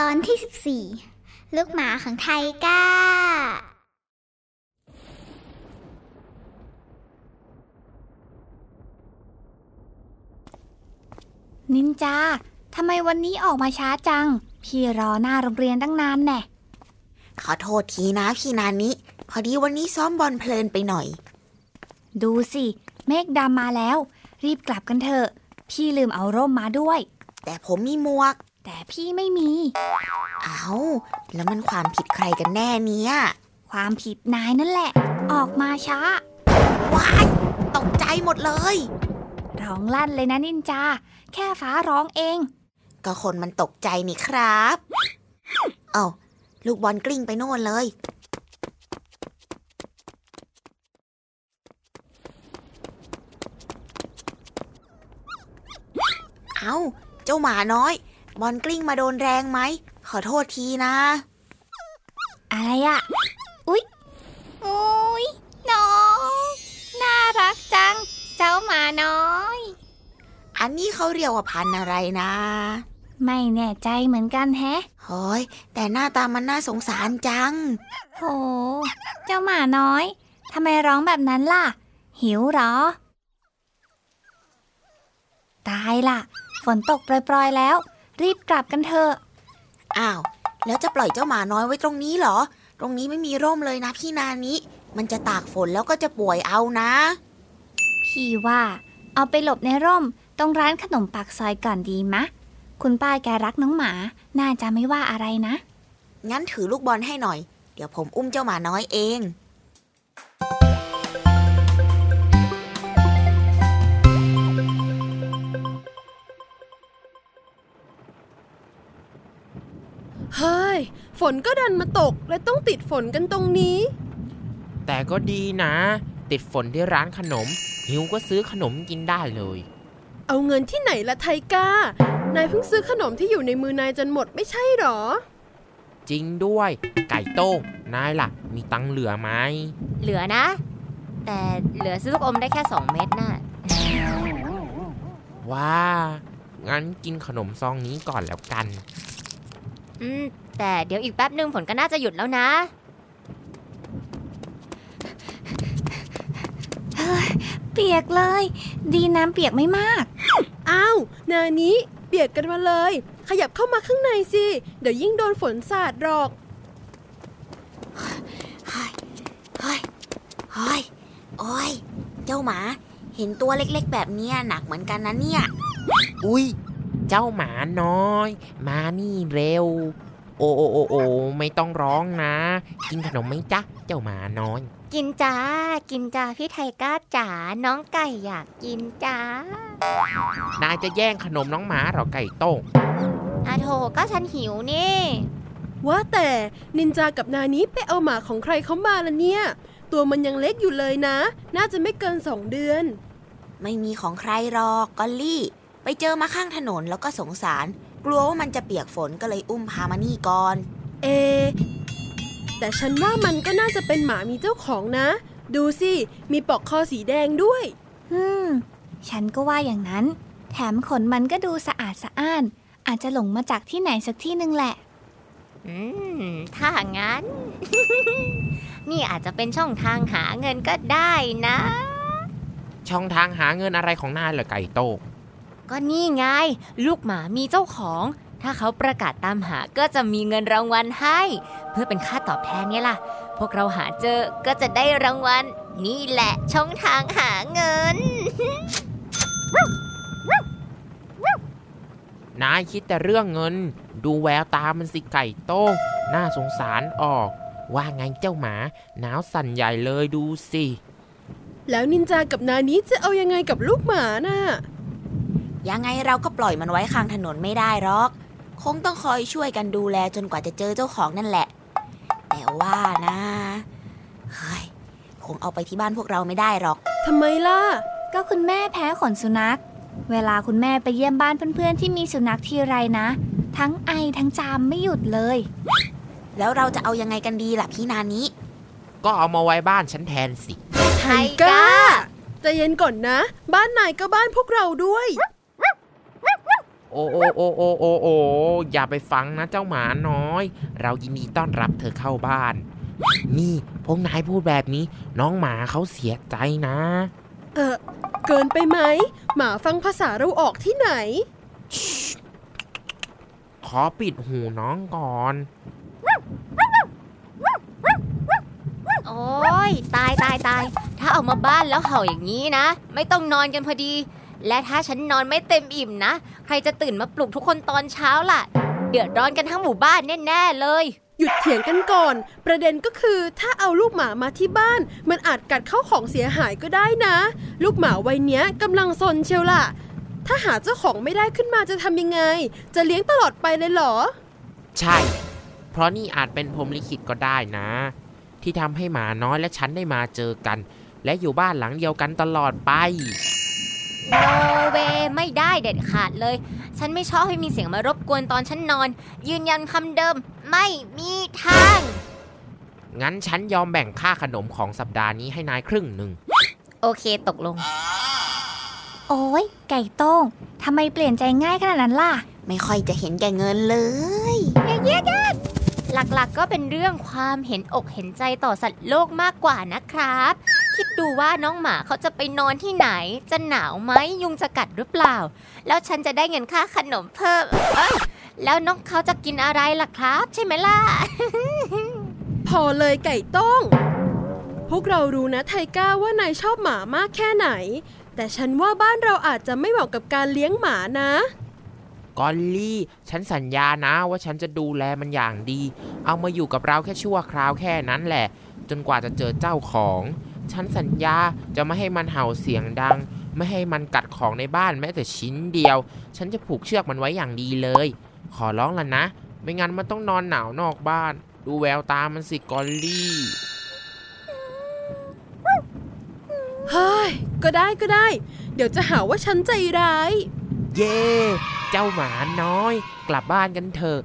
ตอนที่ 14 ลูกหมาของไทก้า นินจา ทำไมวันนี้ออกมาช้าจัง พี่รอหน้าโรงเรียนตั้งนานแน่ ขอโทษทีนะพี่นานิ พอดีวันนี้ซ้อมบอลเพลินไปหน่อย ดูสิ เมฆดำมาแล้ว รีบกลับกันเถอะ พี่ลืมเอาร่มมาด้วย แต่ผมมีหมวก แต่พี่ไม่มี เอาแล้วมันความผิดใครกันแน่เนี่ย ความผิดนายนั่นแหละ ออกมาช้า ว้ายตกใจหมดเลย ร้องลั่นเลยนะนินจา แค่ฟ้าร้องเอง ก็คนมันตกใจนี่ครับ เอา้าลูกบอลกลิ้งไปโน่นเลย เอาเจ้าหมาน้อย บอลกลิ้งมาโดนแรงไหม ขอโทษทีนะ อะไรอะอุ๊ยอุ๊ยน้อง น่ารักจัง เจ้าหมาน้อย อันนี้เขาเรียกว่าพันธุ์อะไรนะ ไม่แน่ใจเหมือนกันแฮะโอ้ยแต่หน้าตามันน่าสงสารจัง โห เจ้าหมาน้อย ทำไมร้องแบบนั้นล่ะ หิวเหรอ ตายล่ะ ฝนตกปล่อยๆแล้ว รีบกลับกันเถอะ อ้าว แล้วจะปล่อยเจ้าหมาน้อยไว้ตรงนี้เหรอ ตรงนี้ไม่มีร่มเลยนะพี่นานิมันจะตากฝนแล้วก็จะป่วยเอานะ พี่ว่า เอาไปหลบในร่ม ตรงร้านขนมปากซอยก่อนดีมะ คุณป้าแกรักน้องหมา น่าจะไม่ว่าอะไรนะ งั้นถือลูกบอลให้หน่อย เดี๋ยวผมอุ้มเจ้าหมาน้อยเอง เฮ้ย ฝนก็ดันมาตกและต้องติดฝนกันตรงนี้ แต่ก็ดีนะ ติดฝนที่ร้านขนม หิวก็ซื้อขนมกินได้เลย เอาเงินที่ไหนละไทก้า นายเพิ่งซื้อขนมที่อยู่ในมือนายจนหมดไม่ใช่หรอ จริงด้วย ไก่โต้งนายล่ะ มีตังค์เหลือไหม เหลือนะ แต่เหลือซื้อลูกอมได้แค่2เม็ดน่ะ ว้า งั้นกินขนมซองนี้ก่อนแล้วกัน อืม แต่เดี๋ยวอีกแป๊บหนึ่งฝนก็น่าจะหยุดแล้วนะ เปียกเลย ดีน้ำเปียกไม่มาก อ้าว นานี้เปียกกันมาเลย ขยับเข้ามาข้างในสิ เดี๋ยวยิ่งโดนฝนสาดหรอก เฮ้ย เฮ้ย เฮ้ย โอ้ย เจ้าหมา เห็นตัวเล็กๆ แบบเนี้ยหนักเหมือนกันนะเนี่ย อุ้ย เจ้าหมาน้อย มานี่เร็ว โอโอโอโอไม่ต้องร้องนะ กินขนมไหมจ๊ะ เจ้าหมาน้อย กินจ้า กินจ้าพี่ไทก้าจ๋าน้องไก่อยากกินจ้านายจะแย่งขนมน้องหมาเหรอไก่โต้งอาโถก็ฉันหิวนี่ ว่าแต่นินจากับนานี้ไปเอาหมาของใครเขามาละเนี่ย ตัวมันยังเล็กอยู่เลยนะ น่าจะไม่เกินสองเดือน ไม่มีของใครหรอกกอลลี่ ไปเจอมาข้างถนนแล้วก็สงสาร กลัวว่ามันจะเปียกฝนก็เลยอุ้มพามานี่ก่อน เอ แต่ฉันว่ามันก็น่าจะเป็นหมามีเจ้าของนะ ดูสิ มีปลอกคอสีแดงด้วย อืม ฉันก็ว่าอย่างนั้น แถมขนมันก็ดูสะอาดสะอ้าน อาจจะหลงมาจากที่ไหนสักที่หนึ่งแหละ อืม ถ้างั้น นี่อาจจะเป็นช่องทางหาเงินก็ได้นะ ช่องทางหาเงินอะไรของนายเหรอไก่โต้ง ก็นี่ไง ลูกหมามีเจ้าของ ถ้าเขาประกาศตามหาก็จะมีเงินรางวัลให้ เพื่อเป็นค่าตอบแทนไงล่ะ พวกเราหาเจอก็จะได้รางวัล นี่แหละช่องทางหาเงิน นายคิดแต่เรื่องเงิน ดูแววตามันสิไก่โต้งน่าสงสารออก ว่าไงเจ้าหมา หนาวสั่นใหญ่เลยดูสิ แล้วนินจากับนานี้จะเอายังไงกับลูกหมาน่ะ ยังไงเราก็ปล่อยมันไว้ข้างถนนไม่ได้หรอก คงต้องคอยช่วยกันดูแลจนกว่าจะเจอเจ้าของนั่นแหละ แต่ว่านะเฮ้ยคงเอาไปที่บ้านพวกเราไม่ได้หรอก ทำไมล่ะ ก็คุณแม่แพ้ขนสุนัข เวลาคุณแม่ไปเยี่ยมบ้านเพื่อนๆที่มีสุนัขทีไรนะ ทั้งไอทั้งจามไม่หยุดเลย แล้วเราจะเอายังไงกันดีล่ะพี่นานิก็เอามาไว้บ้านฉันแทนสิ ไทก้า ใจเย็นก่อนนะ บ้านนายก็บ้านพวกเราด้วย โอ้โอ้โอ้โอ้โอ้โอ้อย่าไปฟังนะเจ้าหมาน้อย เรายินดีต้อนรับเธอเข้าบ้าน นี่พวกนายพูดแบบนี้ น้องหมาเขาเสียใจนะ เออเกินไปไหม หมาฟังภาษาเราออกที่ไหน ขอปิดหูน้องก่อน โอ้ยตายตายตาย ถ้าเอามาบ้านแล้วเห่าอย่างนี้นะ ไม่ต้องนอนกันพอดี และถ้าฉันนอนไม่เต็มอิ่มนะ ใครจะตื่นมาปลุกทุกคนตอนเช้าล่ะ เดือดร้อนกันทั้งหมู่บ้านแน่ๆเลย หยุดเถียงกันก่อน ประเด็นก็คือถ้าเอาลูกหมามาที่บ้าน มันอาจกัดเข้าของเสียหายก็ได้นะ ลูกหมาวัยเนี้ยกำลังซนเชียวล่ะ ถ้าหาเจ้าของไม่ได้ขึ้นมาจะทำยังไง จะเลี้ยงตลอดไปเลยเหรอ ใช่ เพราะนี่อาจเป็นพรหมลิขิตก็ได้นะ ที่ทำให้หมาน้อยและฉันได้มาเจอกัน และอยู่บ้านหลังเดียวกันตลอดไป โนเวไม่ได้เด็ดขาดเลย ฉันไม่ชอบให้มีเสียงมารบกวนตอนฉันนอน ยืนยันคำเดิมไม่มีทาง งั้นฉันยอมแบ่งค่าขนมของสัปดาห์นี้ให้นายครึ่งหนึ่ง โอเคตกลง โอ้ยไก่โต้งทำไมเปลี่ยนใจง่ายขนาดนั้นล่ะ ไม่ค่อยจะเห็นแก่เงินเลย หลักๆก็เป็นเรื่องความเห็นอกเห็นใจต่อสัตว์โลกมากกว่านะครับ คิดดูว่าน้องหมาเขาจะไปนอนที่ไหน จะหนาวไหมยุงจะกัดหรือเปล่า แล้วฉันจะได้เงินค่าขนมเพิ่มเอ้ยแล้วน้องเขาจะกินอะไรล่ะครับ ใช่ไหมล่ะ พอเลยไก่ต้อง พวกเรารู้นะไทก้าว่านายชอบหมามากแค่ไหน แต่ฉันว่าบ้านเราอาจจะไม่เหมาะกับการเลี้ยงหมานะ กอลลี่ ฉันสัญญานะว่าฉันจะดูแลมันอย่างดี เอามาอยู่กับเราแค่ชั่วคราวแค่นั้นแหละ จนกว่าจะเจอเจ้าของ ฉันสัญญาจะไม่ให้มันเห่าเสียงดัง ไม่ให้มันกัดของในบ้านแม้แต่ชิ้นเดียว ฉันจะผูกเชือกมันไว้อย่างดีเลย ขอร้องละนะ ไม่งั้นมันต้องนอนหนาวนอกบ้าน ดูแววตามันสิกอลลี่เฮ้ยก็ได้ก็ได้ เดี๋ยวจะหาว่าฉันใจร้าย เย่ เจ้าหมาน้อย กลับบ้านกันเถอะ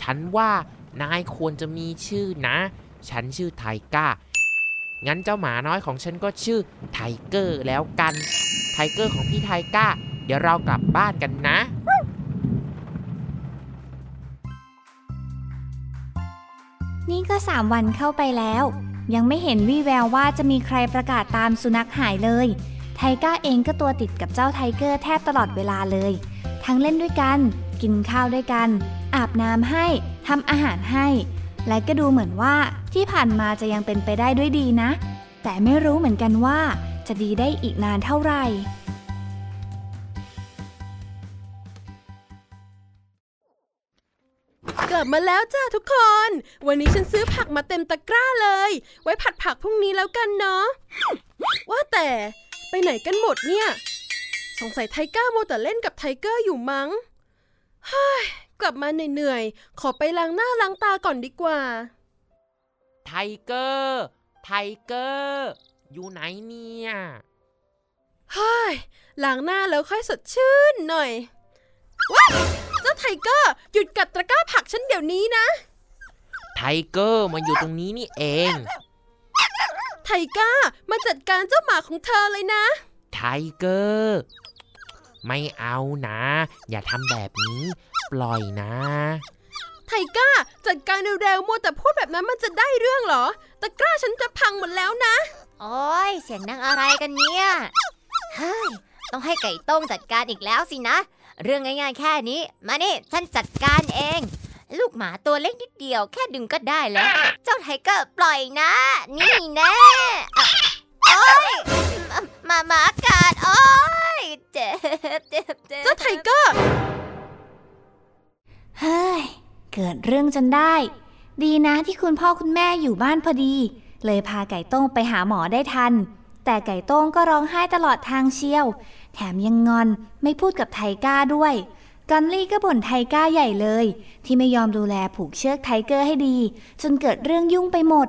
ฉันว่านายควรจะมีชื่อนะ ฉันชื่อไทก้า งั้นเจ้าหมาน้อยของฉันก็ชื่อไทเกอร์แล้วกัน ไทเกอร์ของพี่ไทก้า เดี๋ยวเรากลับบ้านกันนะนี่ก็สามวันเข้าไปแล้ว ยังไม่เห็นวี่แววว่าจะมีใครประกาศตามสุนัขหายเลย ทก้าเองก็ตัวติดกับเจ้าไทเกอร์แทบตลอดเวลาเลย ทั้งเล่นด้วยกัน กินข้าวด้วยกัน อาบน้ำให้ทำอาหารให้ และก็ดูเหมือนว่าที่ผ่านมาจะยังเป็นไปได้ด้วยดีนะ แต่ไม่รู้เหมือนกันว่า จะดีได้อีกนานเท่าไหร่กลับมาแล้วจ้าทุกคน วันนี้ฉันซื้อผักมาเต็มตะกร้าเลย ไว้ผัดผักพรุ่งนี้แล้วกันเนาะว่าแต่ ไปไหนกันหมดเนี่ย สงสัยไทก้ามัวแต่เล่นกับไทเกอร์อยู่มั้งเฮ้ยกลับมาเหนื่อยๆ ขอไปล้างหน้าล้างตาก่อนดีกว่า ไทเกอร์ ไทเกอร์ อยู่ไหนเนี่ยเฮ้ยล้างหน้าแล้วค่อยสดชื่นหน่อยว้ายเจ้าไทเกอร์ หยุดกัดตะกร้าผักฉันเดี๋ยวนี้นะ ไทเกอร์มาอยู่ตรงนี้นี่เอง ไทก้า มาจัดการเจ้าหมาของเธอเลยนะ ไทเกอร์ ไม่เอานะ อย่าทำแบบนี้ ปล่อยนะไทก้า จัดการเร็วๆมัวแต่พูดแบบนั้นมันจะได้เรื่องเหรอตะกร้าฉันจะพังหมดแล้วนะ โอ้ยเสียงดังอะไรกันเนี่ยเฮ้ยต้องให้ไก่ต้งจัดการอีกแล้วสินะ เรื่องง่ายๆแค่นี้ มานี่ฉันจัดการเอง ลูกหมาตัวเล็กนิดเดียวแค่ดึงก็ได้แล้ว เจ้าไทเกอร์ปล่อยนะ นี่แน่อะโอ้ยหมาหมากัดโอ้ยเจ็บเจ็บเจ็บเจ้าไทเกอร์เฮ้ย เกิดเรื่องจนได้ ดีนะที่คุณพ่อคุณแม่อยู่บ้านพอดี เลยพาไก่โต้งไปหาหมอได้ทัน แต่ไก่โต้งก็ร้องไห้ตลอดทางเชียว แถมยังงอนไม่พูดกับไทก้าด้วย กอนลี่ก็บ่นไทก้าใหญ่เลย ที่ไม่ยอมดูแลผูกเชือกไทเกอร์ให้ดี จนเกิดเรื่องยุ่งไปหมด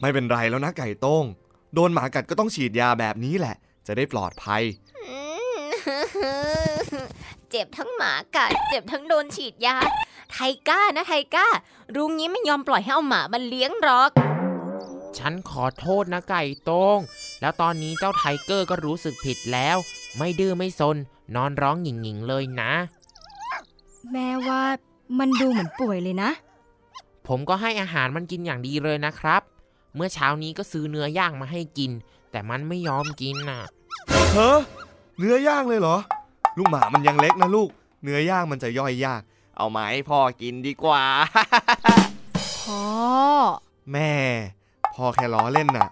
ไม่เป็นไรแล้วนะไก่ต้ง โดนหมากัดก็ต้องฉีดยาแบบนี้แหละ จะได้ปลอดภัย เจ็บทั้งหมากัดเจ็บทั้งโดนฉีดยา ไทก้านะไทก้า รุงนี้ไม่ยอมปล่อยให้เอาหมามันเลี้ยงหรอก ฉันขอโทษนะไก่โต้งแล้วตอนนี้เจ้าไทเกอร์ก็รู้สึกผิดแล้ว ไม่ดื้อไม่ซน นอนร้องหยิ่งๆเลยนะ แม่ว่ามันดูเหมือนป่วยเลยนะ ผมก็ให้อาหารมันกินอย่างดีเลยนะครับ เมื่อเช้านี้ก็ซื้อเนื้อย่างมาให้กิน แต่มันไม่ยอมกินน่ะ เฮ้อเนื้อย่างเลยเหรอ ลูกหมามันยังเล็กนะลูก เนื้อย่างมันจะย่อยยาก เอามาให้พ่อกินดีกว่า พ่อ แม่ พ่อแค่ล้อเล่นน่ะ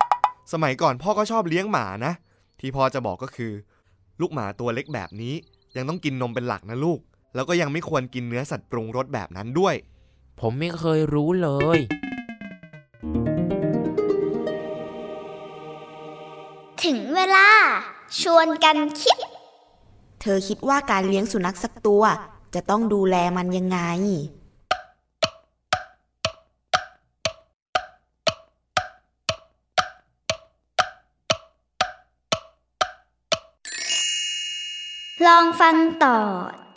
สมัยก่อนพ่อก็ชอบเลี้ยงหมานะ ที่พ่อจะบอกก็คือ ลูกหมาตัวเล็กแบบนี้ ยังต้องกินนมเป็นหลักนะลูก แล้วก็ยังไม่ควรกินเนื้อสัตว์ปรุงรสแบบนั้นด้วย ผมไม่เคยรู้เลย ถึงเวลา ชวนกันคิด เธอคิดว่าการเลี้ยงสุนัขสักตัว จะต้องดูแลมันยังไง ลองฟังต่อ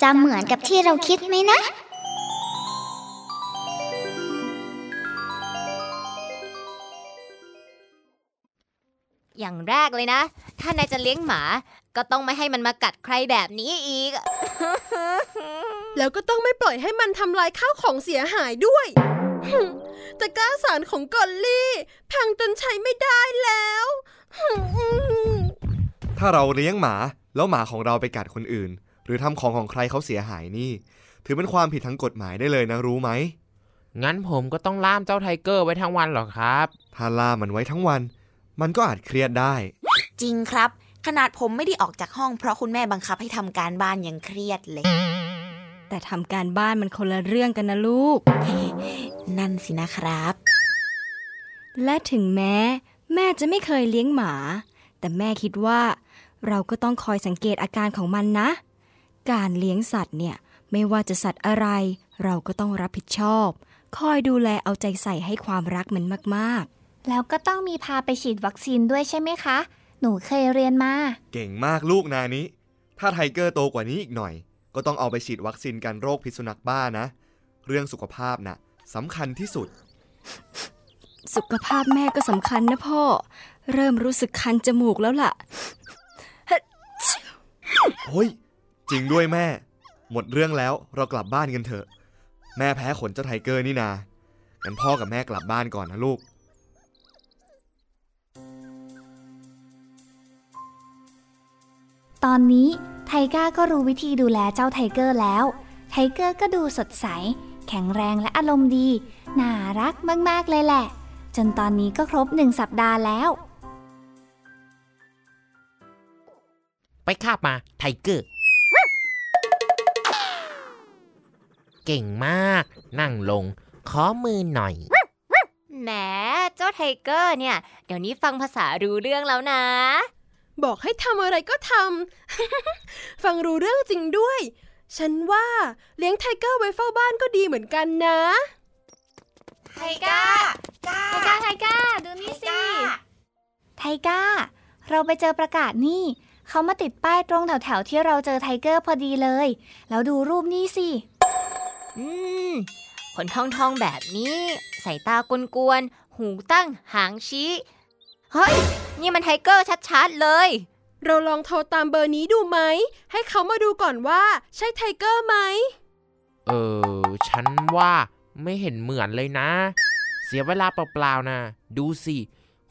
จะเหมือนกับที่เราคิดไหมนะ อย่างแรกเลยนะ ถ้านายจะเลี้ยงหมา ก็ต้องไม่ให้มันมากัดใครแบบนี้อีก แล้วก็ต้องไม่ปล่อยให้มันทำลายข้าวของเสียหายด้วยแต่กล้าสารของกอลลี่ พังจนใช้ไม่ได้แล้ว ถ้าเราเลี้ยงหมาแล้วหมาของเราไปกัดคนอื่น หรือทำของของใครเขาเสียหายนี่ ถือเป็นความผิดทางกฎหมายได้เลยนะรู้ไหมงั้นผมก็ต้องล่ามเจ้าไทเกอร์ไว้ทั้งวันเหรอครับ ถ้าล่ามมันไว้ทั้งวัน มันก็อาจเครียดได้ จริงครับ ขนาดผมไม่ได้ออกจากห้องเพราะคุณแม่บังคับให้ทำการบ้านยังเครียดเลย แต่ทำการบ้านมันคนละเรื่องกันนะลูก นั่นสินะครับ และถึงแม้ แม่จะไม่เคยเลี้ยงหมา แต่แม่คิดว่า เราก็ต้องคอยสังเกตอาการของมันนะ การเลี้ยงสัตว์เนี่ยไม่ว่าจะสัตว์อะไร เราก็ต้องรับผิดชอบ คอยดูแลเอาใจใส่ให้ความรักมันมาก แล้วก็ต้องมีพาไปฉีดวัคซีนด้วยใช่ไหมคะ หนูเคยเรียนมา เก่งมากลูกนานี้ ถ้าไทเกอร์โตกว่านี้อีกหน่อย ก็ต้องเอาไปฉีดวัคซีนกันโรคพิษสุนัขบ้านะ เรื่องสุขภาพน่ะสำคัญที่สุดๆสุขภาพแม่ก็สำคัญนะพ่อ เริ่มรู้สึกคันจมูกแล้วล่ะเฮ้ยจริงด้วยแม่ หมดเรื่องแล้วเรากลับบ้านกันเถอะ แม่แพ้ขนเจ้าไทเกอร์นี่นางั้นพ่อกับแม่กลับบ้านก่อนนะลูก ตอนนี้ไทก้าก็รู้วิธีดูแลเจ้าไทเกอร์แล้ว ไทเกอร์ก็ดูสดใส แข็งแรงและอารมณ์ดี น่ารักมาก ๆ เลยแหละ จนตอนนี้ก็ครบหนึ่งสัปดาห์แล้ว ไปคาบมาไทเกอร์ เก่งมาก นั่งลง ขอมือหน่อย แหม เจ้าไทเกอร์เนี่ย เดี๋ยวนี้ฟังภาษารู้เรื่องแล้วนะ บอกให้ทำอะไรก็ทำ ฟังรู้เรื่องจริงด้วย ฉันว่าเลี้ยงไทเกอร์ไว้เฝ้าบ้านก็ดีเหมือนกันนะ ไทก้า ไทก้า ไทก้า ดูนี่สิ ไทก้า เราไปเจอประกาศนี่ เขามาติดป้ายตรงแถวๆที่เราเจอไทเกอร์พอดีเลย แล้วดูรูปนี่สิ อืม ขนทองทองๆแบบนี้ สายตากวนๆ หูตั้ง หางชี้ เฮ้ย นี่มันไทเกอร์ชัดๆเลย เราลองโทรตามเบอร์นี้ดูไหม ให้เขามาดูก่อนว่าใช่ไทเกอร์ไหม เออ ฉันว่าไม่เห็นเหมือนเลยนะ เสียเวลาเปล่าๆนะ ดูสิ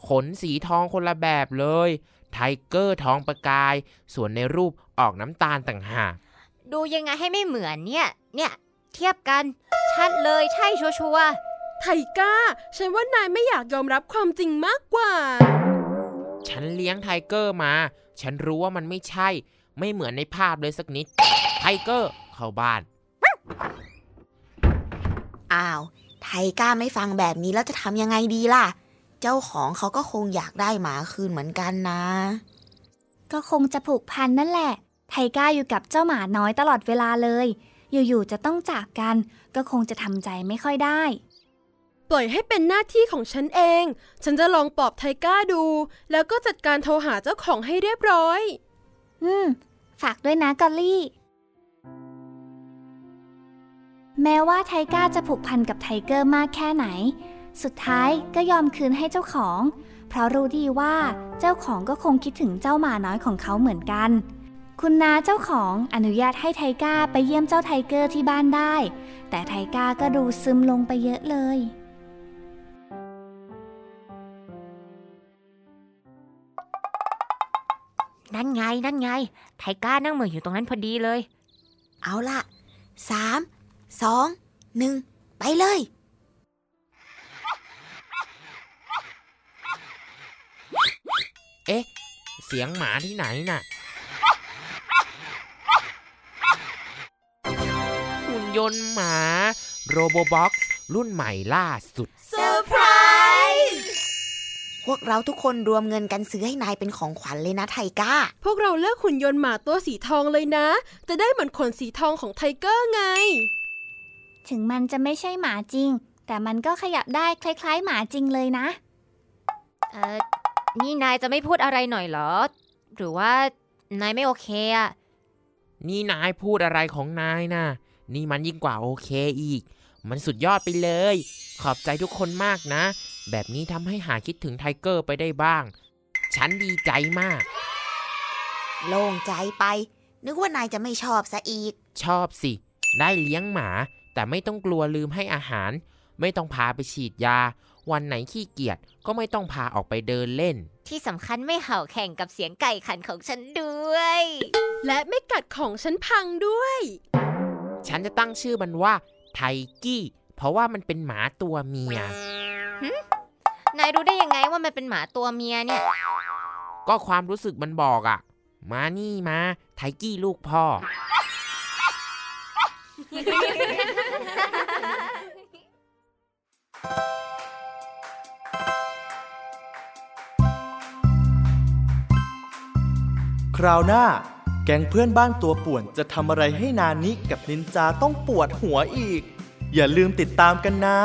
ขนสีทองคนละแบบเลย ไทเกอร์ทองประกาย ส่วนในรูปออกน้ำตาลต่างหากดูยังไงให้ไม่เหมือนเนี่ย เนี่ย เทียบกัน ชัดเลยใช่ชัวร์ ไทก้า ฉันว่านายไม่อยากยอมรับความจริงมากกว่า ฉันเลี้ยงไทเกอร์มา ฉันรู้ว่ามันไม่ใช่ ไม่เหมือนในภาพเลยสักนิด ไทเกอร์เข้าบ้าน อ้าว ไทก้าไม่ฟังแบบนี้แล้วจะทำยังไงดีล่ะ เจ้าของเขาก็คงอยากได้หมาคืนเหมือนกันนะ ก็คงจะผูกพันนั่นแหละ ไทก้าอยู่กับเจ้าหมาน้อยตลอดเวลาเลย อยู่ๆจะต้องจากกัน ก็คงจะทำใจไม่ค่อยได้ ปล่อยให้เป็นหน้าที่ของฉันเอง ฉันจะลองปลอบไทก้าดู แล้วก็จัดการโทรหาเจ้าของให้เรียบร้อย อืม ฝากด้วยนะกอลลี่ แม้ว่าไทก้าจะผูกพันกับไทเกอร์มากแค่ไหน สุดท้ายก็ยอมคืนให้เจ้าของ เพราะรู้ดีว่าเจ้าของก็คงคิดถึงเจ้าหมาน้อยของเขาเหมือนกัน คุณนาเจ้าของอนุญาตให้ไทก้าไปเยี่ยมเจ้าไทเกอร์ที่บ้านได้ แต่ไทก้าก็ดูซึมลงไปเยอะเลย นั่นไง นั่นไง ไทก้านั่งเหม่ออยู่ตรงนั้นพอดีเลย เอาล่ะสามสองหนึ่งไปเลย เอ๊ะ เสียงหมาที่ไหนน่ะ หุ่นยนต์หมา โรโบบ็อกซ์รุ่นใหม่ล่าสุดเซอร์ไพรส์ พวกเราทุกคนรวมเงินกันซื้อให้นายเป็นของขวัญเลยนะไทก้า พวกเราเลือกหุ่นยนต์หมาตัวสีทองเลยนะ จะได้เหมือนขนสีทองของไทเกอร์ไง ถึงมันจะไม่ใช่หมาจริง แต่มันก็ขยับได้คล้าย ๆ หมาจริงเลยนะ เออนี่นายจะไม่พูดอะไรหน่อยเหรอ หรือว่านายไม่โอเคอะนี่นายพูดอะไรของนายน่ะ นี่มันยิ่งกว่าโอเคอีก มันสุดยอดไปเลย ขอบใจทุกคนมากนะ แบบนี้ทำให้หาคิดถึงไทเกอร์ไปได้บ้าง ฉันดีใจมาก โล่งใจไป นึกว่านายจะไม่ชอบซะอีก ชอบสิ ได้เลี้ยงหมา แต่ไม่ต้องกลัวลืมให้อาหาร ไม่ต้องพาไปฉีดยา วันไหนขี้เกียจก็ไม่ต้องพาออกไปเดินเล่น ที่สำคัญไม่เห่าแข่งกับเสียงไก่ขันของฉันด้วย และไม่กัดของฉันพังด้วย ฉันจะตั้งชื่อมันว่าไทกี้ เพราะว่ามันเป็นหมาตัวเมีย นายรู้ได้ยังไงว่ามันเป็นหมาตัวเมียเนี่ย ก็ความรู้สึกมันบอกอะมานี่มา ไทกี้ลูกพ่อ คราวหน้า แก๊งเพื่อนบ้านตัวป่วนจะทำอะไรให้นานิกับนินจาต้องปวดหัวอีก อย่าลืมติดตามกันนะ